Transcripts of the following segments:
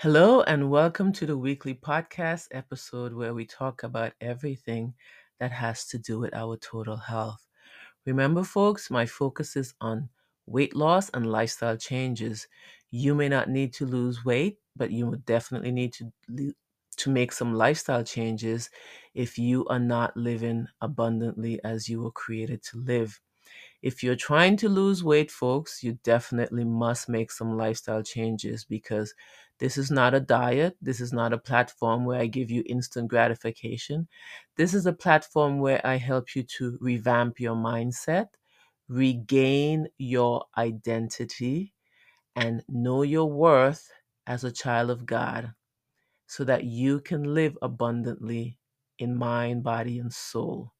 Hello, and welcome to the weekly podcast episode where we talk about everything that has to do with our total health. Remember, folks, my focus is on weight loss and lifestyle changes. You may not need to lose weight, but you would definitely need to to make some lifestyle changes if you are not living abundantly as you were created to live. If you're trying to lose weight, folks, you definitely must make some lifestyle changes because this is not a diet. This is not a platform where I give you instant gratification. This is a platform where I help you to revamp your mindset, regain your identity, and know your worth as a child of God so that you can live abundantly in mind, body, and soul.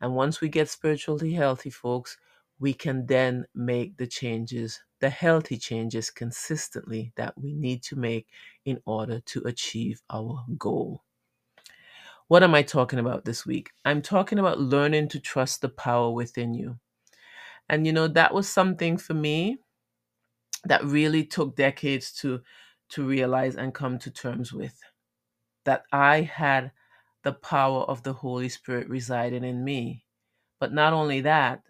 And once we get spiritually healthy, folks, we can then make the changes, the healthy changes consistently that we need to make in order to achieve our goal. What am I talking about this week? I'm talking about learning to trust the power within you. And you know, that was something for me that really took decades to to realize and come to terms with that I had the power of the Holy Spirit residing in me. But not only that,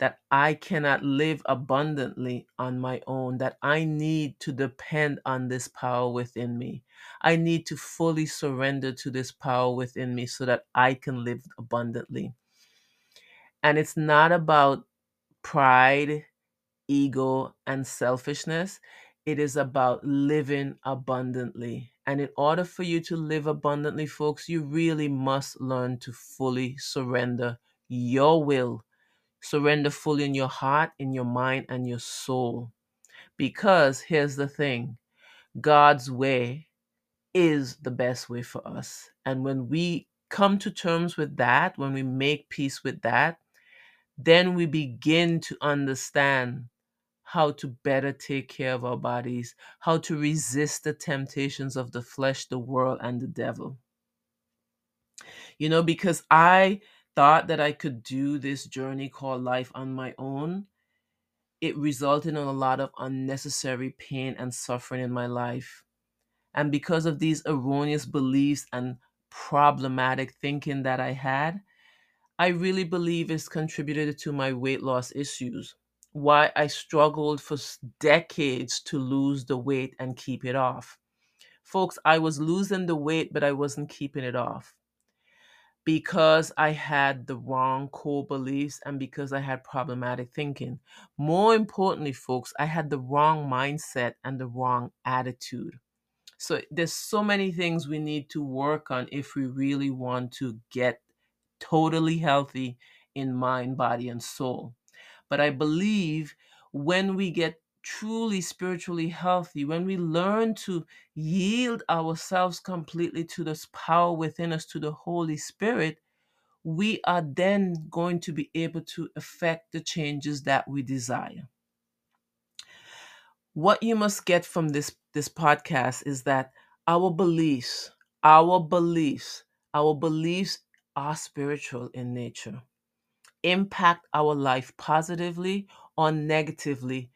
that I cannot live abundantly on my own, that I need to depend on this power within me. I need to fully surrender to this power within me so that I can live abundantly. And it's not about pride, ego, and selfishness. It is about living abundantly. And in order for you to live abundantly, folks, you really must learn to fully surrender your will Surrender fully in your heart, in your mind, and your soul. Because here's the thing God's way is the best way for us. And when we come to terms with that, when we make peace with that, then we begin to understand how to better take care of our bodies, how to resist the temptations of the flesh, the world, and the devil. You know, because I thought that I could do this journey called life on my own, it resulted in a lot of unnecessary pain and suffering in my life. And because of these erroneous beliefs and problematic thinking that I had, I really believe it's contributed to my weight loss issues. Why I struggled for decades to lose the weight and keep it off. Folks, I was losing the weight, but I wasn't keeping it off because I had the wrong core beliefs and because I had problematic thinking. More importantly, folks, I had the wrong mindset and the wrong attitude. So there's so many things we need to work on if we really want to get totally healthy in mind, body, and soul. But I believe when we get truly spiritually healthy, when we learn to yield ourselves completely to this power within us, to the Holy Spirit, we are then going to be able to affect the changes that we desire. What you must get from this this podcast is that our beliefs, our beliefs, our beliefs are spiritual in nature. Impact our life positively or negatively,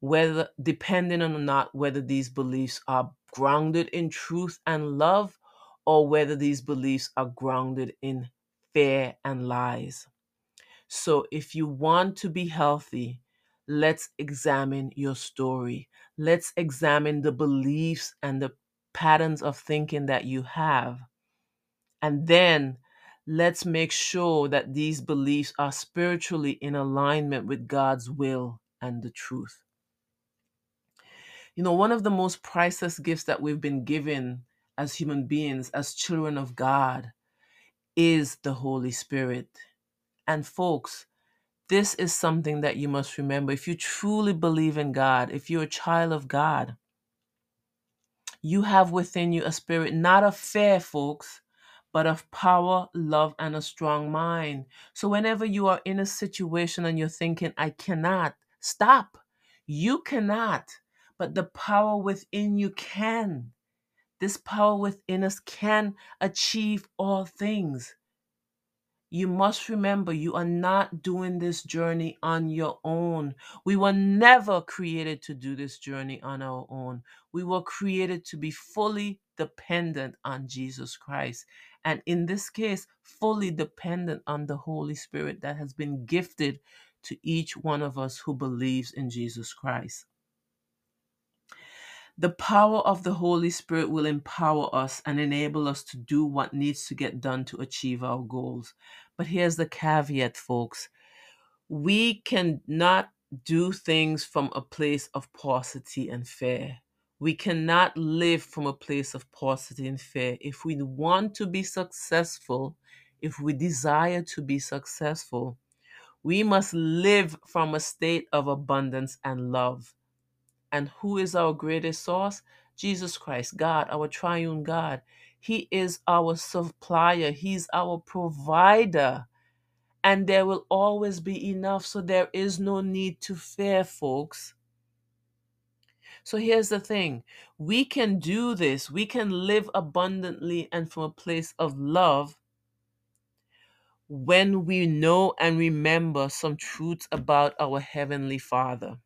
whether depending on or not whether these beliefs are grounded in truth and love or whether these beliefs are grounded in fear and lies. So, if you want to be healthy, let's examine your story. Let's examine the beliefs and the patterns of thinking that you have. And then let's make sure that these beliefs are spiritually in alignment with God's will and the truth. You know, one of the most priceless gifts that we've been given as human beings, as children of God, is the Holy Spirit. And folks, this is something that you must remember. If you truly believe in God, if you're a child of God, you have within you a spirit not of fear, folks, but of power, love, and a strong mind. So whenever you are in a situation and you're thinking, I cannot, stop. You cannot, but the power within you can. This power within us can achieve all things. you must remember you are not doing this journey on your own. We were never created to do this journey on our own. We were created to be fully dependent on Jesus Christ. And in this case, fully dependent on the Holy Spirit that has been gifted to each one of us who believes in Jesus Christ. The power of the Holy Spirit will empower us and enable us to do what needs to get done to achieve our goals. But here's the caveat, folks we cannot do things from a place of paucity and fear. We cannot live from a place of paucity and fear. If we want to be successful, if we desire to be successful, we must live from a state of abundance and love. And who is our greatest source? Jesus Christ, God, our triune God. He is our supplier, He's our provider. And there will always be enough, so there is no need to fear, folks. So here's the thing we can do this, we can live abundantly and from a place of love when we know and remember some truths about our Heavenly Father.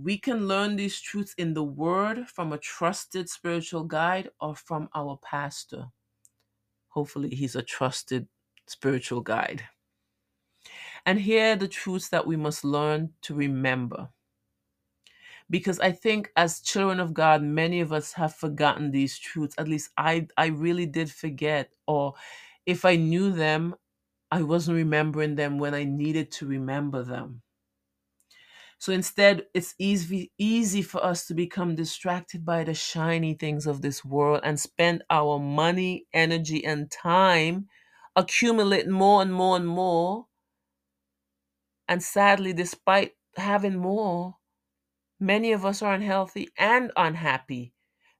We can learn these truths in the Word from a trusted spiritual guide or from our pastor. Hopefully, he's a trusted spiritual guide. And here are the truths that we must learn to remember. Because I think as children of God, many of us have forgotten these truths. At least I, I really did forget. Or if I knew them, I wasn't remembering them when I needed to remember them. So instead, it's easy, easy for us to become distracted by the shiny things of this world and spend our money, energy, and time accumulating more and more and more. And sadly, despite having more, many of us are unhealthy and unhappy.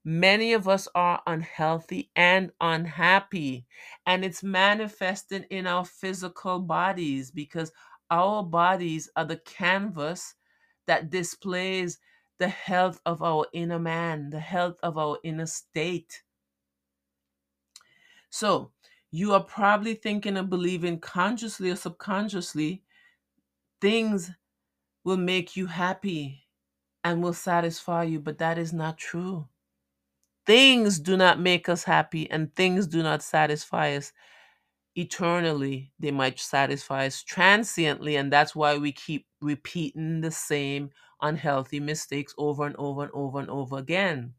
Many of us are unhealthy and unhappy, and it's manifesting in our physical bodies because our bodies are the canvas that displays the health of our inner man, the health of our inner state. So, you are probably thinking and believing consciously or subconsciously things will make you happy and will satisfy you, but that is not true. Things do not make us happy and things do not satisfy us eternally. They might satisfy us transiently, and that's why we keep repeating the same unhealthy mistakes over and over and over and over again.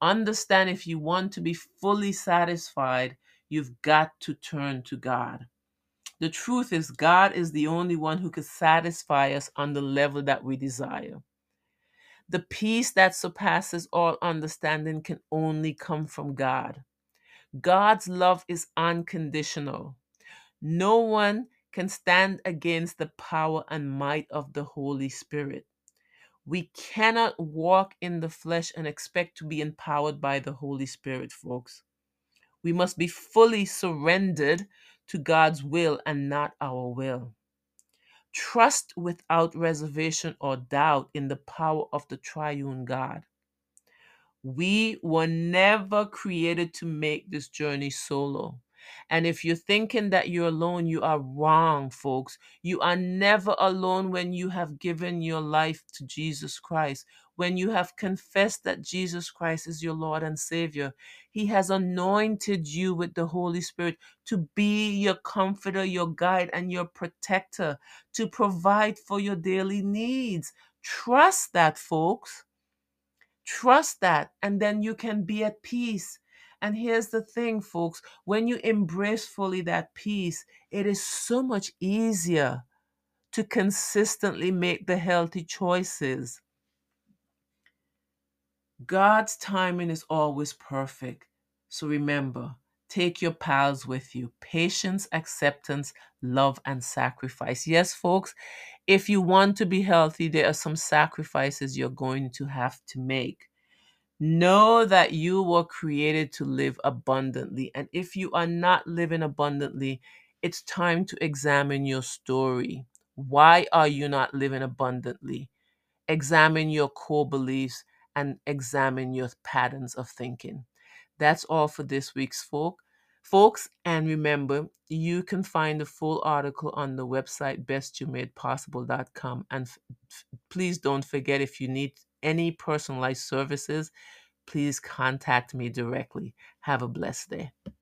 Understand if you want to be fully satisfied, you've got to turn to God. The truth is, God is the only one who can satisfy us on the level that we desire. The peace that surpasses all understanding can only come from God. God's love is unconditional. No one can stand against the power and might of the Holy Spirit. We cannot walk in the flesh and expect to be empowered by the Holy Spirit, folks. We must be fully surrendered to God's will and not our will. Trust without reservation or doubt in the power of the triune God. We were never created to make this journey solo. And if you're thinking that you're alone, you are wrong, folks. You are never alone when you have given your life to Jesus Christ. When you have confessed that Jesus Christ is your Lord and Savior, He has anointed you with the Holy Spirit to be your comforter, your guide, and your protector, to provide for your daily needs. Trust that, folks. Trust that, and then you can be at peace. And here's the thing, folks when you embrace fully that peace, it is so much easier to consistently make the healthy choices. God's timing is always perfect. So remember, take your pals with you patience, acceptance, love, and sacrifice. Yes, folks, if you want to be healthy, there are some sacrifices you're going to have to make. Know that you were created to live abundantly. And if you are not living abundantly, it's time to examine your story. Why are you not living abundantly? Examine your core beliefs and examine your patterns of thinking. That's all for this week's folk. Folks, and remember, you can find the full article on the website bestyoumadepossible.com. And f- please don't forget if you need any personalized services, please contact me directly. Have a blessed day.